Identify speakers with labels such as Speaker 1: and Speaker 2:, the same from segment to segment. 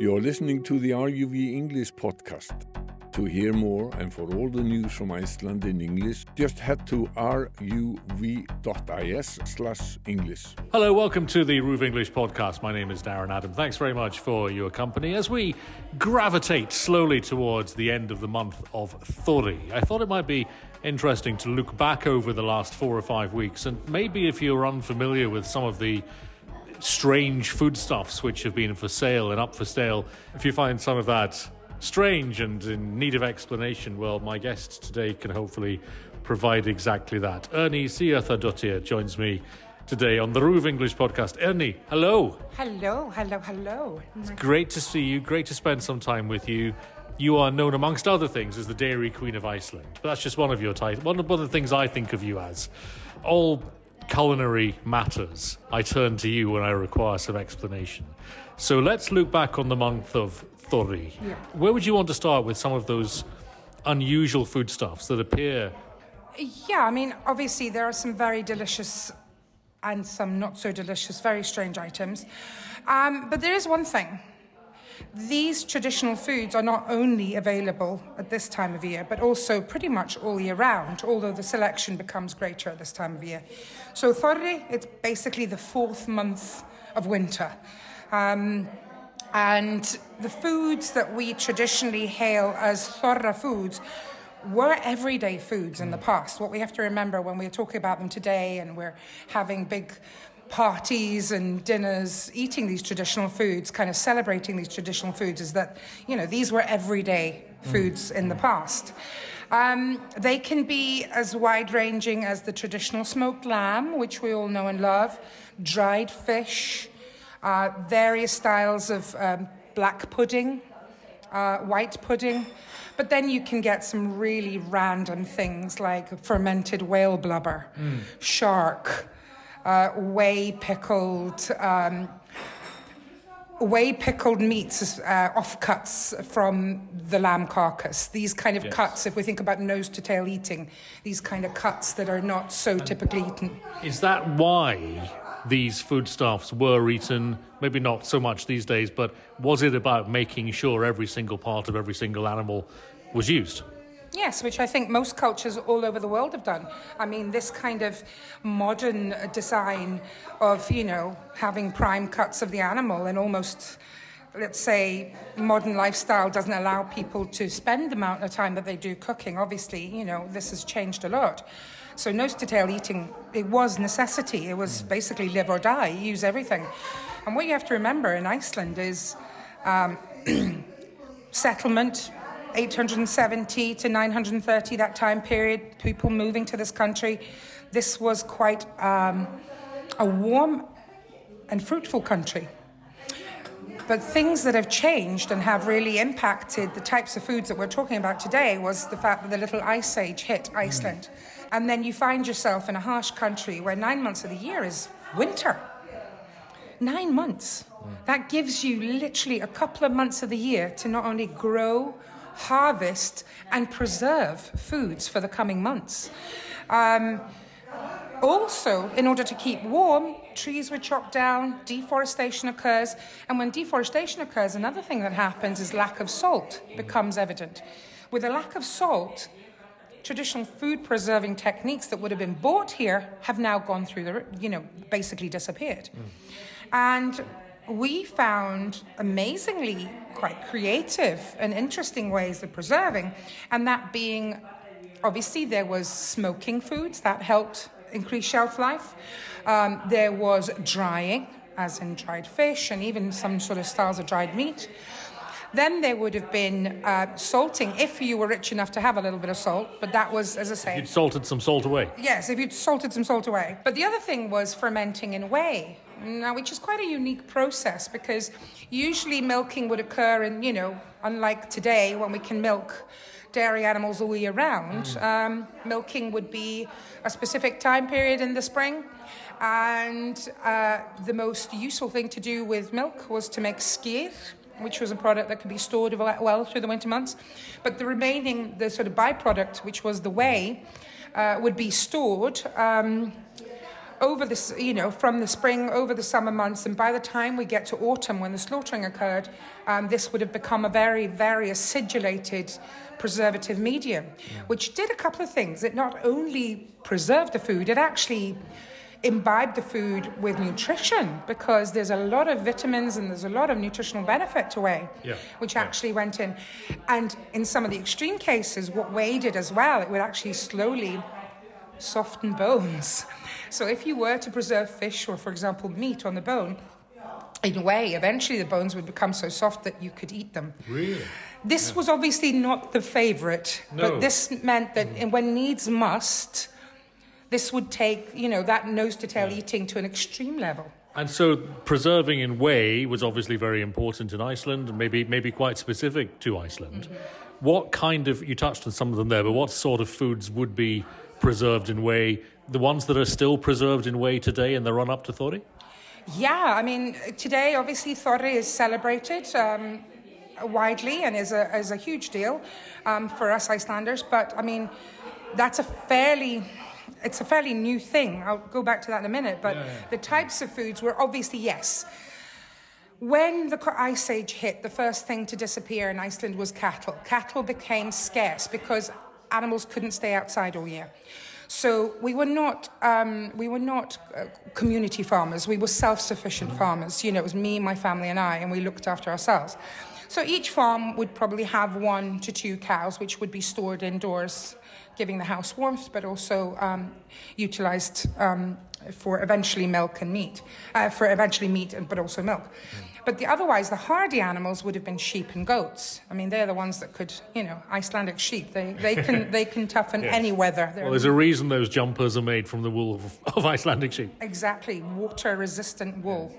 Speaker 1: You're listening to the RÚV English podcast. To hear more and for all the news from Iceland in English, just head to ruv.is slash English.
Speaker 2: Hello, welcome to the RÚV English podcast. My name is Darren Adam. Thanks very much for your company as we gravitate slowly towards the end of the month of Thorri. I thought it might be interesting to look back over the last four or five weeks and maybe if you're unfamiliar with some of the strange foodstuffs which have been for sale and up for sale, if you find some of that strange and in need of explanation, well, my guest today can hopefully provide exactly that. Eirný Sigurðardóttir joins me today on the RÚV English podcast. Eirný, hello.
Speaker 3: Hello, hello, hello.
Speaker 2: It's great to see you. Great to spend some time with you. You are known, amongst other things, as the Dairy Queen of Iceland. But that's just one of your titles. One of the things I think of you as. All culinary matters, I turn to you when I require some explanation. So let's look back on the month of Thorri.
Speaker 3: Yeah.
Speaker 2: Where would you want to start with some of those unusual foodstuffs that appear?
Speaker 3: Yeah, I mean, obviously, there are some very delicious and some not so delicious, very strange items. Um, but there is one thing. These traditional foods are not only available at this time of year, but also pretty much all year round, although the selection becomes greater at this time of year. So, Thorri, it's basically the fourth month of winter. Um, and the foods that we traditionally hail as Thorra foods were everyday foods in the past. What we have to remember when we're talking about them today and we're having big parties and dinners eating these traditional foods, kind of celebrating these traditional foods, is that, you know, these were everyday foods in the past. Um, they can be as wide ranging as the traditional smoked lamb, which we all know and love, dried fish, uh, various styles of um, black pudding, uh, white pudding. But then you can get some really random things like fermented whale blubber, shark, uh, whey pickled, um, whey pickled meats, uh, offcuts from the lamb carcass. These kind of
Speaker 2: Yes.
Speaker 3: cuts, if we think about nose to tail eating, these kind of cuts that are not so typically eaten.
Speaker 2: Is that why these foodstuffs were eaten? Maybe not so much these days, but was it about making sure every single part of every single animal was used?
Speaker 3: Yes, which I think most cultures all over the world have done. I mean, this kind of modern design of, you know, having prime cuts of the animal and almost, let's say, modern lifestyle doesn't allow people to spend the amount of time that they do cooking. Obviously, you know, this has changed a lot. So, nose to tail eating, it was necessity. It was basically live or die, use everything. And what you have to remember in Iceland is um, settlement 870 to 930 that time period people moving to this country this was quite um, a warm and fruitful country but things that have changed and have really impacted the types of foods that we're talking about today was the fact that the little ice age hit Iceland. And then you find yourself in a harsh country where nine months of the year is winter. Nine months. That gives you literally a couple of months of the year to not only grow, harvest, and preserve foods for the coming months. Um, also, in order to keep warm, trees were chopped down, deforestation occurs, and when deforestation occurs, another thing that happens is lack of salt becomes evident. With a lack of salt, traditional food preserving techniques that would have been bought here have now gone through the, you know, basically disappeared. And we found amazingly quite creative and interesting ways of preserving, and that being obviously there was smoking foods that helped increase shelf life. Um, there was drying, as in dried fish, and even some sort of styles of dried meat. Then there would have been uh, salting if you were rich enough to have a little bit of salt, but that was, as I say,
Speaker 2: You'd salted some salt away.
Speaker 3: Yes, if you'd salted some salt away. But the other thing was fermenting in whey, now which is quite a unique process because usually milking would occur in, you know, unlike today when we can milk dairy animals all year round, um, milking would be a specific time period in the spring. And uh, the most useful thing to do with milk was to make skyr, which was a product that could be stored well well through the winter months. But the remaining, the sort of byproduct, which was the whey, uh, would be stored um, over this, you know, from the spring over the summer months, and by the time we get to autumn, when the slaughtering occurred, um, this would have become a very, very acidulated preservative medium, which did a couple of things. It not only preserved the food, it actually imbibed the food with nutrition because there's a lot of vitamins and there's a lot of nutritional benefit to whey,
Speaker 2: yeah.
Speaker 3: which
Speaker 2: yeah.
Speaker 3: actually went in. And in some of the extreme cases, what whey did as well, it would actually slowly soften bones. So if you were to preserve fish or, for example, meat on the bone, in a way, eventually the bones would become so soft that you could eat them.
Speaker 2: Really?
Speaker 3: This yeah. was obviously not the favorite,
Speaker 2: no.
Speaker 3: but this meant that mm. when needs must, this would take, you know, that nose to tail yeah. eating to an extreme level.
Speaker 2: And so preserving in whey was obviously very important in Iceland and maybe maybe quite specific to Iceland. Mm-hmm. What kind of you touched on some of them there, but what sort of foods would be preserved in whey? The ones that are still preserved in whey today in the run up to Thorri?
Speaker 3: Yeah, I mean, today obviously Thorri is celebrated um, widely and is a, is a huge deal um, for us Icelanders. But I mean, that's a fairly it's a fairly new thing. I'll go back to that in a minute. But yeah, yeah. the types of foods were obviously yes. When the ice age hit, the first thing to disappear in Iceland was cattle. Cattle became scarce because animals couldn't stay outside all year. So we were not um, we were not uh, community farmers. We were self-sufficient mm-hmm. farmers. You know, it was me, my family, and I, and we looked after ourselves. So each farm would probably have one to two cows, which would be stored indoors, giving the house warmth, but also um, utilized um, for eventually milk and meat, uh, for eventually meat, and, but also milk. Mm. But the otherwise, the hardy animals would have been sheep and goats. I mean, they're the ones that could, you know, Icelandic sheep. They, they can they can toughen yes. any weather.
Speaker 2: They're well, there's a reason those jumpers are made from the wool of, of Icelandic sheep.
Speaker 3: Exactly, water-resistant wool.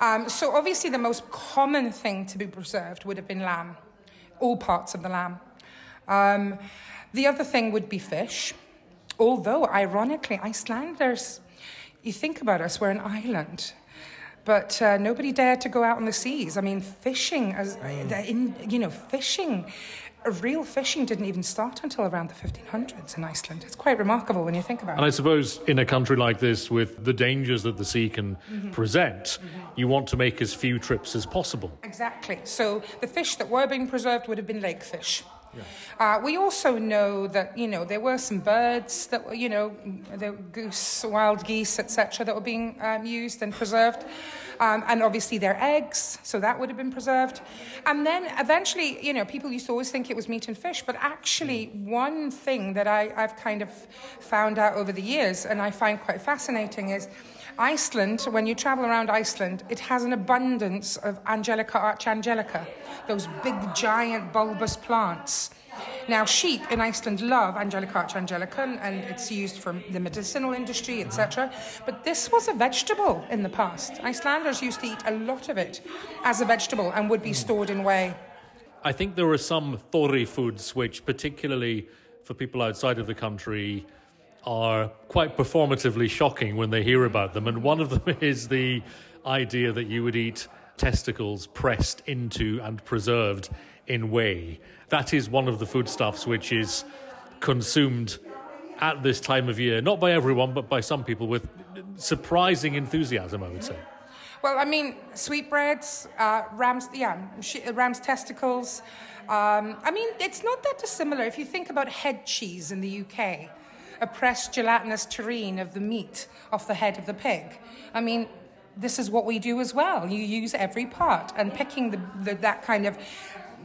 Speaker 3: Um, so obviously, the most common thing to be preserved would have been lamb, all parts of the lamb. Um, the other thing would be fish. Although, ironically, Icelanders, you think about us, we're an island but uh, nobody dared to go out on the seas. I mean, fishing, as mm. in, you know, fishing, real fishing didn't even start until around the 1500s in Iceland. It's quite remarkable when you think about
Speaker 2: and
Speaker 3: it.
Speaker 2: And I suppose in a country like this, with the dangers that the sea can mm-hmm. present, mm-hmm. you want to make as few trips as possible.
Speaker 3: Exactly. So the fish that were being preserved would have been lake fish. Yeah. Uh, we also know that you know there were some birds that were you know the goose, wild geese, etc., that were being um, used and preserved, um, and obviously their eggs, so that would have been preserved. And then eventually, you know, people used to always think it was meat and fish, but actually, one thing that I, I've kind of found out over the years, and I find quite fascinating, is. Iceland, when you travel around Iceland, it has an abundance of Angelica archangelica, those big, giant, bulbous plants. Now, sheep in Iceland love Angelica archangelica, and it's used for the medicinal industry, etc. But this was a vegetable in the past. Icelanders used to eat a lot of it as a vegetable and would be hmm. stored in whey.
Speaker 2: I think there are some Thorri foods which, particularly for people outside of the country, are quite performatively shocking when they hear about them. And one of them is the idea that you would eat testicles pressed into and preserved in whey. That is one of the foodstuffs which is consumed at this time of year, not by everyone, but by some people with surprising enthusiasm, I would say.
Speaker 3: Well, I mean, sweetbreads, uh, ram's, yeah, ram's testicles. Um, I mean, it's not that dissimilar. If you think about head cheese in the UK, a pressed gelatinous terrine of the meat off the head of the pig. I mean, this is what we do as well. You use every part, and picking the, the, that kind of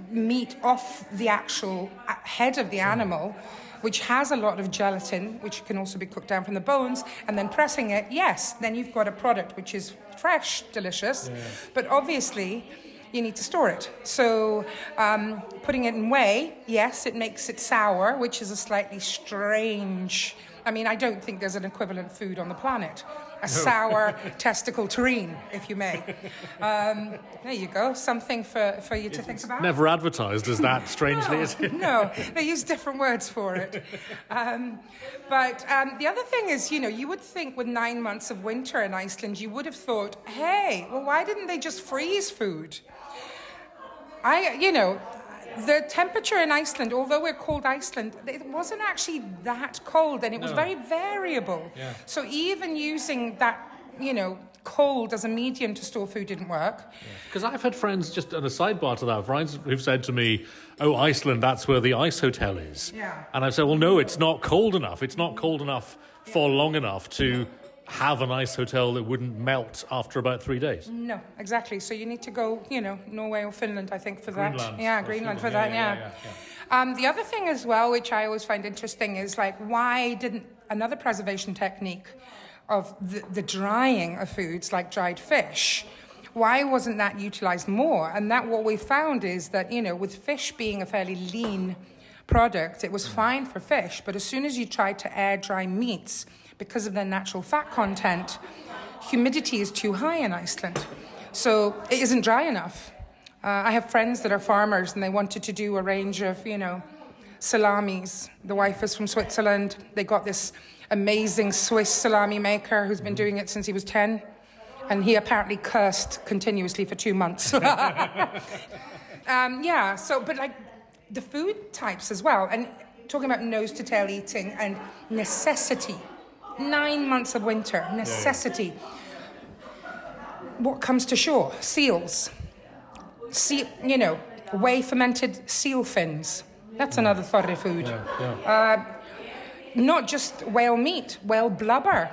Speaker 3: meat off the actual uh, head of the animal, which has a lot of gelatin, which can also be cooked down from the bones, and then pressing it, yes, then you've got a product which is fresh, delicious, yeah. but obviously you need to store it. So um, putting it in whey, yes, it makes it sour, which is a slightly strange. I mean, I don't think there's an equivalent food on the planet. A no. sour testicle terrine, if you may. Um, there you go, something for, for you to it's think about.
Speaker 2: Never advertised as that, strangely,
Speaker 3: no,
Speaker 2: is it?
Speaker 3: no, they use different words for it. Um, but um, the other thing is, you know, you would think with nine months of winter in Iceland, you would have thought, hey, well, why didn't they just freeze food? I, you know, The temperature in Iceland, although we're called Iceland, it wasn't actually that cold and it was
Speaker 2: No.
Speaker 3: very variable.
Speaker 2: Yeah.
Speaker 3: So even using that, you know, cold as a medium to store food didn't work.
Speaker 2: Because I've had friends, just on a sidebar to that, friends who've said to me, oh, Iceland, that's where the ice hotel is.
Speaker 3: Yeah.
Speaker 2: And I've said, well, no, it's not cold enough. It's not cold enough for long enough to have a nice hotel that wouldn't melt after about three days.
Speaker 3: No, exactly. So you need to go, you know, Norway or Finland, I think, for that.
Speaker 2: Greenland.
Speaker 3: Yeah, Greenland for
Speaker 2: Finland.
Speaker 3: that,
Speaker 2: Yeah,
Speaker 3: yeah.
Speaker 2: yeah, yeah,
Speaker 3: Um, the other thing as well, which I always find interesting, is like, why didn't another preservation technique of the, the drying of foods, like dried fish, why wasn't that utilized more? And that what we found is that, you know, with fish being a fairly lean product, it was fine for fish, but as soon as you tried to air dry meats, because of their natural fat content, humidity is too high in Iceland. So it isn't dry enough. Uh, I have friends that are farmers and they wanted to do a range of, you know, salamis. The wife is from Switzerland. They got this amazing Swiss salami maker who's been doing it since he was 10. And he apparently cursed continuously for two months. um, yeah, so, but like the food types as well. And talking about nose to tail eating and necessity. Nine months of winter, necessity. What comes to shore? Seals. Seal, you know, whey fermented seal fins. That's another Thorri food. Uh, not just whale meat, whale blubber.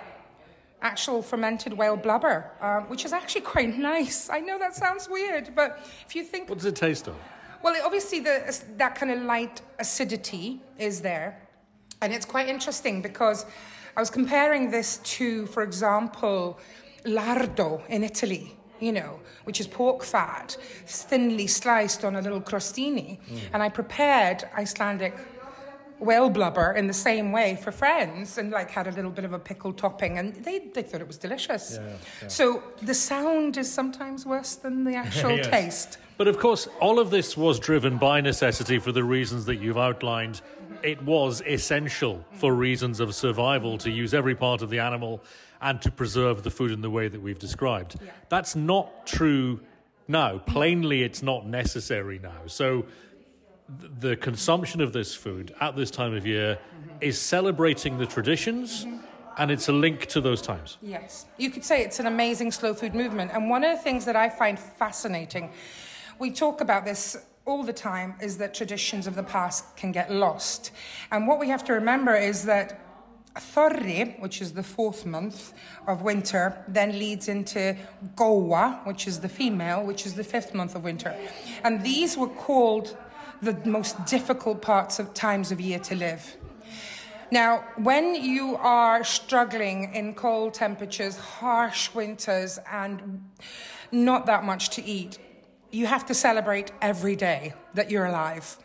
Speaker 3: Actual fermented whale blubber, uh, which is actually quite nice. I know that sounds weird, but if you think
Speaker 2: What does it taste of?
Speaker 3: well, it- obviously, the, that kind of light acidity is there. And it's quite interesting because I was comparing this to, for example, lardo in Italy, you know, which is pork fat, thinly sliced on a little crostini. Mm. And I prepared Icelandic whale blubber in the same way for friends and like had a little bit of a pickle topping and they, they thought it was delicious. So the sound is sometimes worse than the actual
Speaker 2: Yes.
Speaker 3: taste.
Speaker 2: But of course, all of this was driven by necessity for the reasons that you've outlined. It was essential for reasons of survival to use every part of the animal and to preserve the food in the way that we've described. That's not true now. Plainly, it's not necessary now. So, the consumption of this food at this time of year mm-hmm. is celebrating the traditions mm-hmm. and it's a link to those times.
Speaker 3: Yes, you could say it's an amazing slow food movement. And one of the things that I find fascinating, we talk about this all the time, is that traditions of the past can get lost. And what we have to remember is that Thorri, which is the fourth month of winter, then leads into Góa, which is the female, which is the fifth month of winter. And these were called the most difficult parts of times of year to live. Now, when you are struggling in cold temperatures, harsh winters, and not that much to eat, you have to celebrate every day that you're alive.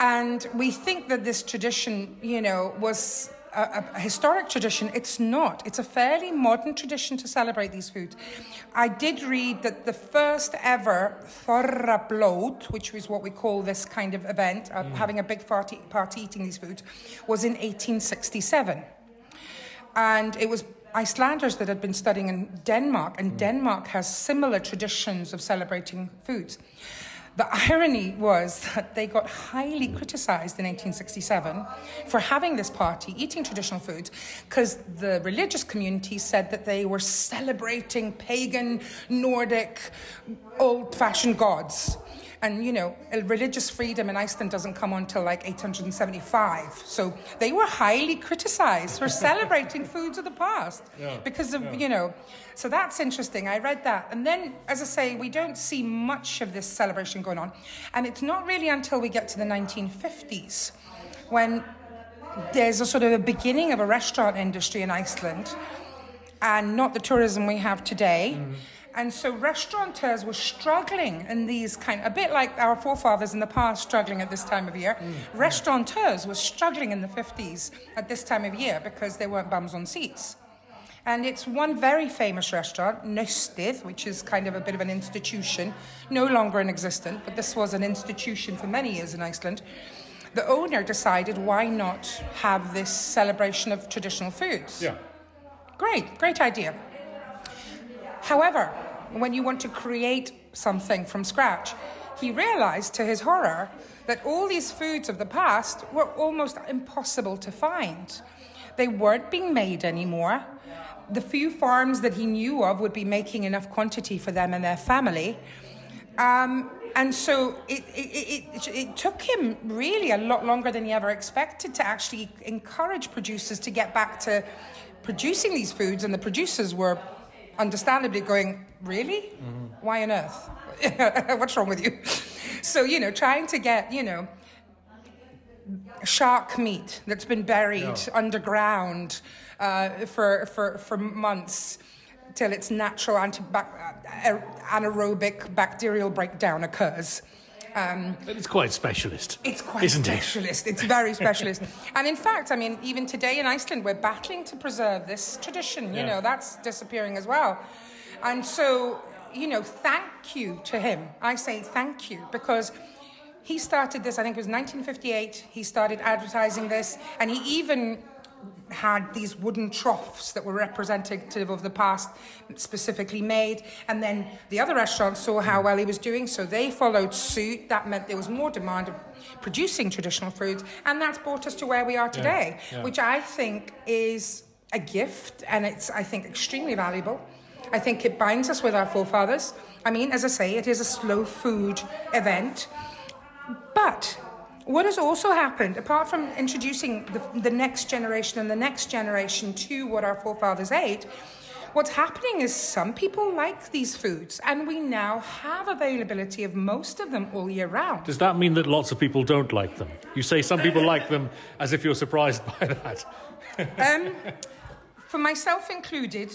Speaker 3: And we think that this tradition, you know, was a, a historic tradition. It's not. It's a fairly modern tradition to celebrate these foods. I did read that the first ever Thorrablót, which was what we call this kind of event, uh, having a big party, party eating these foods, was in 1867. And it was Icelanders that had been studying in Denmark, and mm. Denmark has similar traditions of celebrating foods. The irony was that they got highly criticized in 1867 for having this party, eating traditional foods, because the religious community said that they were celebrating pagan, Nordic, old fashioned gods. And, you know, religious freedom in Iceland doesn't come until like 875. So they were highly criticized for celebrating foods of the past because of, you know. So that's interesting. I read that. And then, as I say, we don't see much of this celebration going on. And it's not really until we get to the 1950s when there's a sort of a beginning of a restaurant industry in Iceland and not the tourism we have today. Mm-hmm. And so restaurateurs were struggling in these kind a bit like our forefathers in the past struggling at this time of year. Mm, restaurateurs were struggling in the 50s at this time of year because there weren't bums on seats. And it's one very famous restaurant, Naustið, which is kind of a bit of an institution, no longer in existence, but this was an institution for many years in Iceland. The owner decided why not have this celebration of traditional foods?
Speaker 2: Yeah.
Speaker 3: Great, great idea. However, when you want to create something from scratch, he realized to his horror that all these foods of the past were almost impossible to find. They weren't being made anymore. The few farms that he knew of would be making enough quantity for them and their family. Um, and so it, it, it, it, took him really a lot longer than he ever expected to actually encourage producers to get back to producing these foods. And the producers were understandably going, Really? Mm-hmm. Why on earth? What's wrong with you? So, you know, trying to get, you know, shark meat that's been buried yeah. underground uh, for, for, for months till its natural anaerobic bacterial breakdown occurs.
Speaker 2: Um, it's quite specialist.
Speaker 3: It's quite isn't specialist. It? It's very specialist. and in fact, I mean, even today in Iceland, we're battling to preserve this tradition. You yeah. know, that's disappearing as well. And so, you know, thank you to him. I say thank you because he started this, I think it was 1958. He started advertising this, and he even had these wooden troughs that were representative of the past, specifically made. And then the other restaurants saw how well he was doing, so they followed suit. That meant there was more demand of producing traditional foods, and that's brought us to where we are today, yeah, yeah. which I think is a gift, and it's, I think, extremely valuable. I think it binds us with our forefathers. I mean, as I say, it is a slow food event. But what has also happened, apart from introducing the, the next generation and the next generation to what our forefathers ate, what's happening is some people like these foods, and we now have availability of most of them all year round.
Speaker 2: Does that mean that lots of people don't like them? You say some people like them as if you're surprised by that. um,
Speaker 3: for myself included,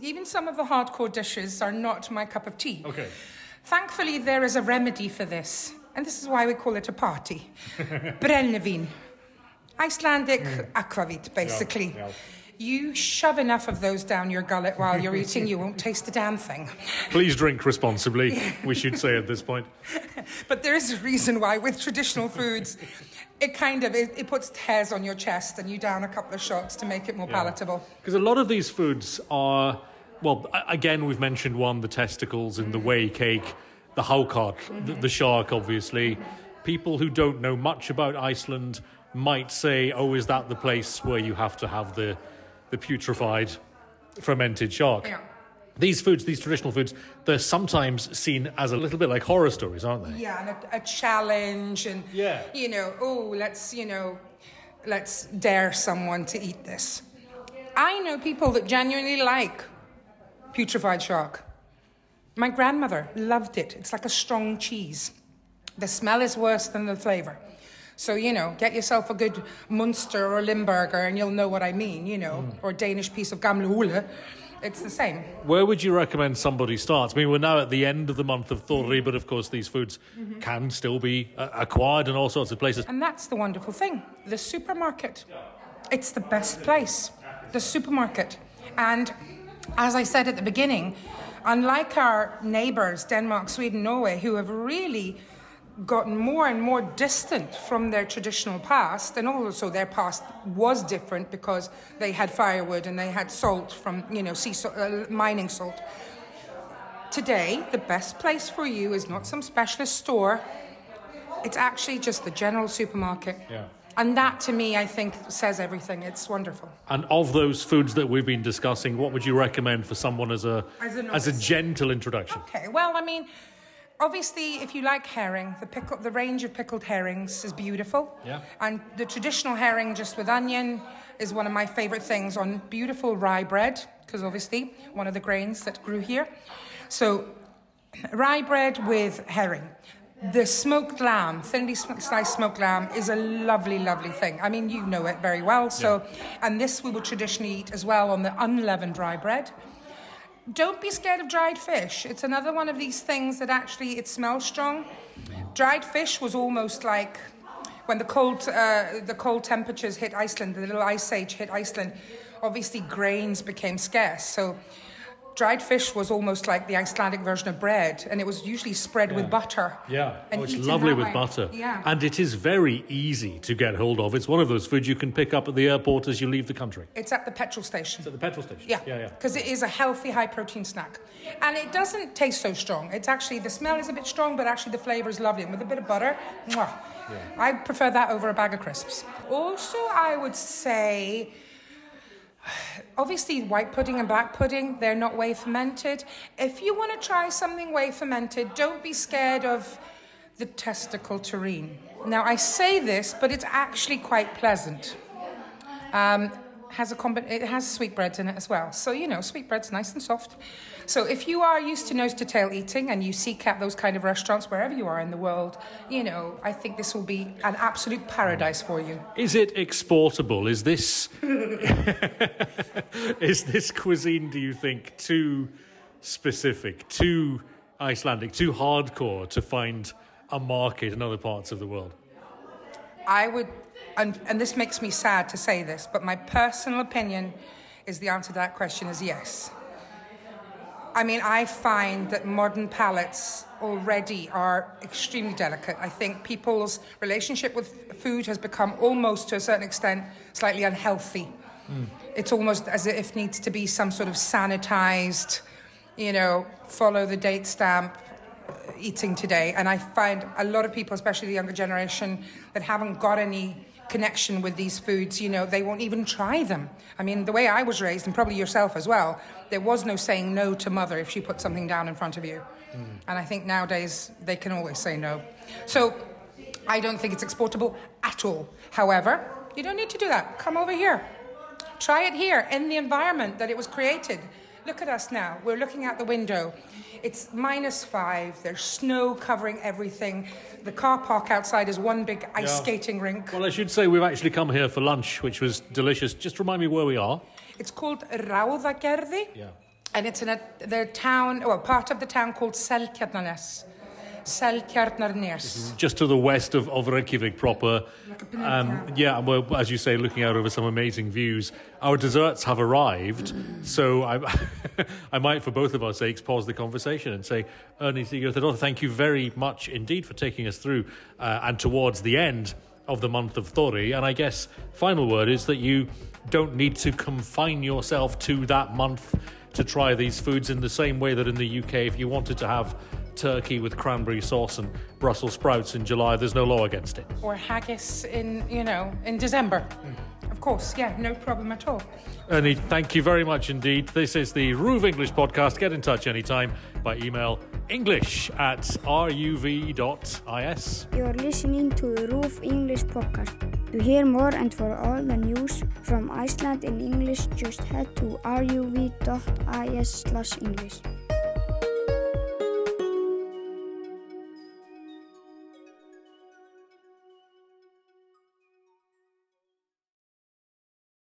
Speaker 3: even some of the hardcore dishes are not my cup of tea.
Speaker 2: Okay.
Speaker 3: Thankfully, there is a remedy for this, and this is why we call it a party. Brennivin. Icelandic mm. aquavit, basically. Yeah, yeah. You shove enough of those down your gullet while you're eating, you won't taste a damn thing.
Speaker 2: Please drink responsibly, we should say at this point.
Speaker 3: but there is a reason why, with traditional foods, it kind of it, it, puts tears on your chest and you down a couple of shots to make it more yeah. palatable
Speaker 2: because a lot of these foods are well again we've mentioned one the testicles and the whey cake the hákarl mm-hmm. the, the, shark obviously people who don't know much about iceland might say oh is that the place where you have to have the the putrefied fermented shark
Speaker 3: yeah
Speaker 2: these foods, these traditional foods, they're sometimes seen as a little bit like horror stories, aren't they?
Speaker 3: Yeah, and a, a challenge, and
Speaker 2: yeah.
Speaker 3: you know, oh, let's you know, let's dare someone to eat this. I know people that genuinely like putrefied shark. My grandmother loved it. It's like a strong cheese. The smell is worse than the flavor. So, you know, get yourself a good Munster or Limburger and you'll know what I mean, you know, mm. or Danish piece of Gamle Ole it's the same.
Speaker 2: Where would you recommend somebody starts? I mean, we're now at the end of the month of Thorri, but of course, these foods mm-hmm. can still be uh, acquired in all sorts of places.
Speaker 3: And that's the wonderful thing the supermarket. It's the best place, the supermarket. And as I said at the beginning, unlike our neighbours, Denmark, Sweden, Norway, who have really gotten more and more distant from their traditional past, and also their past was different because they had firewood and they had salt from, you know, sea salt, uh, mining salt. Today, the best place for you is not some specialist store, it's actually just the general supermarket.
Speaker 2: Yeah.
Speaker 3: And that to me, I think, says everything. It's wonderful.
Speaker 2: And of those foods that we've been discussing, what would you recommend for someone as a
Speaker 3: as a,
Speaker 2: as a gentle introduction?
Speaker 3: Okay, well, I mean, obviously, if you like herring, the, pickle, the range of pickled herrings is beautiful.
Speaker 2: Yeah.
Speaker 3: And the traditional herring just with onion is one of my favorite things on beautiful rye bread, because obviously one of the grains that grew here. So, rye bread with herring. The smoked lamb, thinly sliced smoked lamb, is a lovely, lovely thing. I mean, you know it very well. So, yeah. and this we would traditionally eat as well on the unleavened rye bread. Don't be scared of dried fish. It's another one of these things that actually it smells strong. Dried fish was almost like when the cold uh, the cold temperatures hit Iceland, the little ice age hit Iceland. Obviously, grains became scarce. So dried fish was almost like the Icelandic version of bread, and it was usually spread with butter.
Speaker 2: Yeah,
Speaker 3: and
Speaker 2: oh, it's lovely with
Speaker 3: way.
Speaker 2: butter.
Speaker 3: Yeah.
Speaker 2: And it is very easy to get hold of. It's one of those foods you can pick up at the airport as you leave the country.
Speaker 3: It's at the petrol station.
Speaker 2: At the petrol station.
Speaker 3: Yeah,
Speaker 2: Yeah, yeah.
Speaker 3: Because it is a healthy, high protein snack. And it doesn't taste so strong. It's actually, the smell is a bit strong, but actually the flavour is lovely. And with a bit of butter, mwah. yeah. I prefer that over a bag of crisps. Also, I would say, obviously, white pudding and black pudding, they're not whey fermented. If you want to try something whey fermented, don't be scared of the testicle terrine. Now, I say this, but it's actually quite pleasant. Um, has a combi- it has sweetbreads in it as well. So, you know, sweetbread's nice and soft. So, if you are used to nose to tail eating and you seek out those kind of restaurants wherever you are in the world, you know, I think this will be an absolute paradise for you.
Speaker 2: Is it exportable? Is this is this cuisine? Do you think too specific, too Icelandic, too hardcore to find a market in other parts of the world?
Speaker 3: I would, and, and this makes me sad to say this, but my personal opinion is the answer to that question is yes. I mean, I find that modern palates already are extremely delicate. I think people's relationship with food has become almost, to a certain extent, slightly unhealthy. Hmm. It's almost as if it needs to be some sort of sanitized, you know, follow the date stamp eating today. And I find a lot of people, especially the younger generation, that haven't got any connection with these foods, you know, they won't even try them. I mean, the way I was raised, and probably yourself as well, there was no saying no to mother if she put something down in front of you. Mm. And I think nowadays they can always say no. So I don't think it's exportable at all. However, you don't need to do that. Come over here. Try it here in the environment that it was created. Look at us now. We're looking out the window. It's minus five. There's snow covering everything. The car park outside is one big ice
Speaker 2: Yeah.
Speaker 3: skating rink.
Speaker 2: Well, I should say we've actually come here for lunch, which was delicious. Just remind me where we are.
Speaker 3: It's called Ráðagerði.
Speaker 2: Yeah.
Speaker 3: And it's in a the town, well, part of the town called Seltjarnarnes. Seltjarnarnes.
Speaker 2: Just to the west of, of Reykjavik proper.
Speaker 3: Like.
Speaker 2: Um, yeah, and we're, as you say, looking out over some amazing views. Our desserts have arrived, so I, I might, for both of our sakes, pause the conversation and say, Eirný Sigurðardóttir, thank you very much indeed for taking us through uh, and towards the end of the month of Thorri. And I guess final word is that you don't need to confine yourself to that month to try these foods in the same way that in the UK, if you wanted to have turkey with cranberry sauce and Brussels sprouts in July, there's no law against it.
Speaker 3: Or haggis in, you know, in December. Mm. Of course, yeah, no problem at all.
Speaker 2: Eirný, thank you very much indeed. This is the RÚV English podcast. Get in touch anytime by email english at ruv.is.
Speaker 4: You're listening to the RÚV English podcast. To hear more and for all the news from Iceland in English, just head to ruv.is slash English.